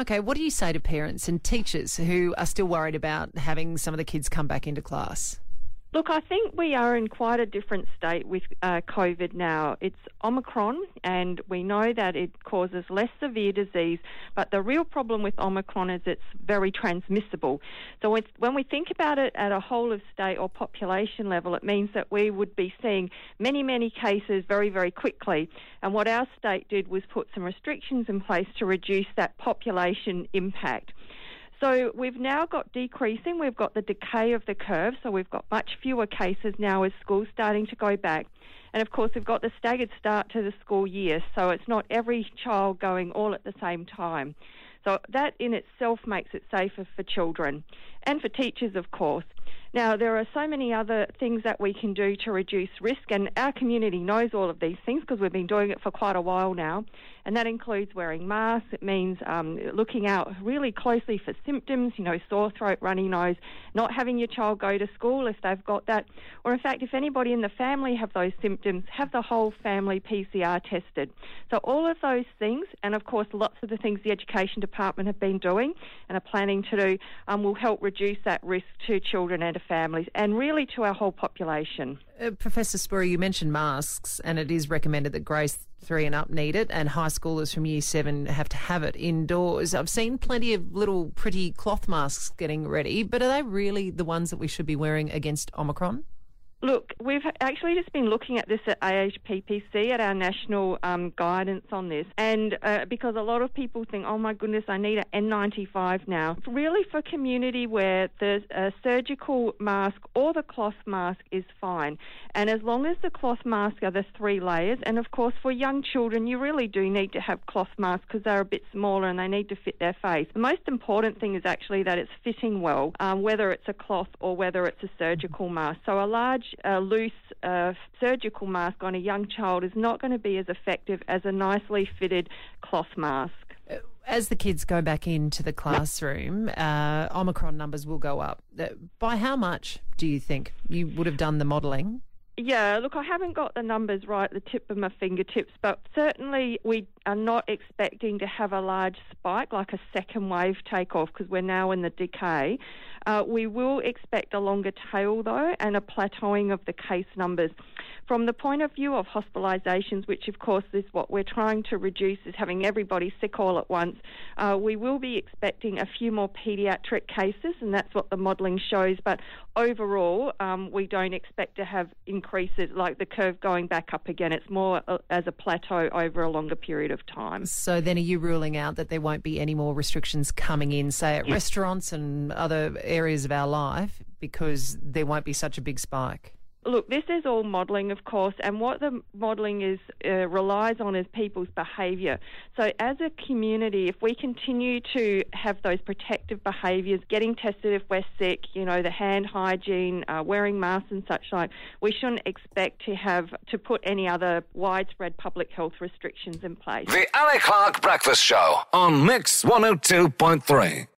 Okay, what do you say to parents and teachers who are still worried about having some of the kids come back into class? Look, I think we are in quite a different state with uh, COVID now. It's Omicron, and we know that it causes less severe disease, but the real problem with Omicron is it's very transmissible. So when we think about it at a whole of state or population level, it means that we would be seeing many, many cases very, very quickly. And what our state did was put some restrictions in place to reduce that population impact. So we've now got decreasing, we've got the decay of the curve, so we've got much fewer cases now as schools starting to go back. And of course, we've got the staggered start to the school year, so it's not every child going all at the same time. So that in itself makes it safer for children and for teachers, of course. Now, there are so many other things that we can do to reduce risk, and our community knows all of these things because we've been doing it for quite a while now. And that includes wearing masks. It means um, looking out really closely for symptoms, you know, sore throat, runny nose, not having your child go to school if they've got that. Or, in fact, if anybody in the family have those symptoms, have the whole family PCR tested. So, all of those things, and of course, lots of the things the Education Department have been doing and are planning to do, um, will help reduce that risk to children and families and really to our whole population. Uh, Professor Spurrier, you mentioned masks, and it is recommended that grades three and up need it, and high schoolers from year seven have to have it indoors. I've seen plenty of little pretty cloth masks getting ready, but are they really the ones that we should be wearing against Omicron? Look, we've actually just been looking at this at AHPPC at our national um, guidance on this, and uh, because a lot of people think, oh my goodness, I need an N95 now. Really, for community where the uh, surgical mask or the cloth mask is fine, and as long as the cloth mask are the three layers, and of course for young children, you really do need to have cloth masks because they're a bit smaller and they need to fit their face. The most important thing is actually that it's fitting well, um, whether it's a cloth or whether it's a surgical mask. So a large a loose uh, surgical mask on a young child is not going to be as effective as a nicely fitted cloth mask. Uh, as the kids go back into the classroom, uh, Omicron numbers will go up. Uh, by how much do you think you would have done the modelling? Yeah, look, I haven't got the numbers right at the tip of my fingertips, but certainly we are not expecting to have a large spike like a second wave takeoff because we're now in the decay. Uh, we will expect a longer tail though and a plateauing of the case numbers. From the point of view of hospitalisations, which of course is what we're trying to reduce, is having everybody sick all at once, uh, we will be expecting a few more paediatric cases, and that's what the modelling shows. But overall, um, we don't expect to have increases like the curve going back up again. It's more uh, as a plateau over a longer period of time. So then, are you ruling out that there won't be any more restrictions coming in, say at restaurants and other areas of our life, because there won't be such a big spike? Look, this is all modelling, of course, and what the modelling is uh, relies on is people's behaviour. So, as a community, if we continue to have those protective behaviours, getting tested if we're sick, you know, the hand hygiene, uh, wearing masks and such like, we shouldn't expect to have to put any other widespread public health restrictions in place. The Ali Clarke Breakfast Show on Mix 102.3.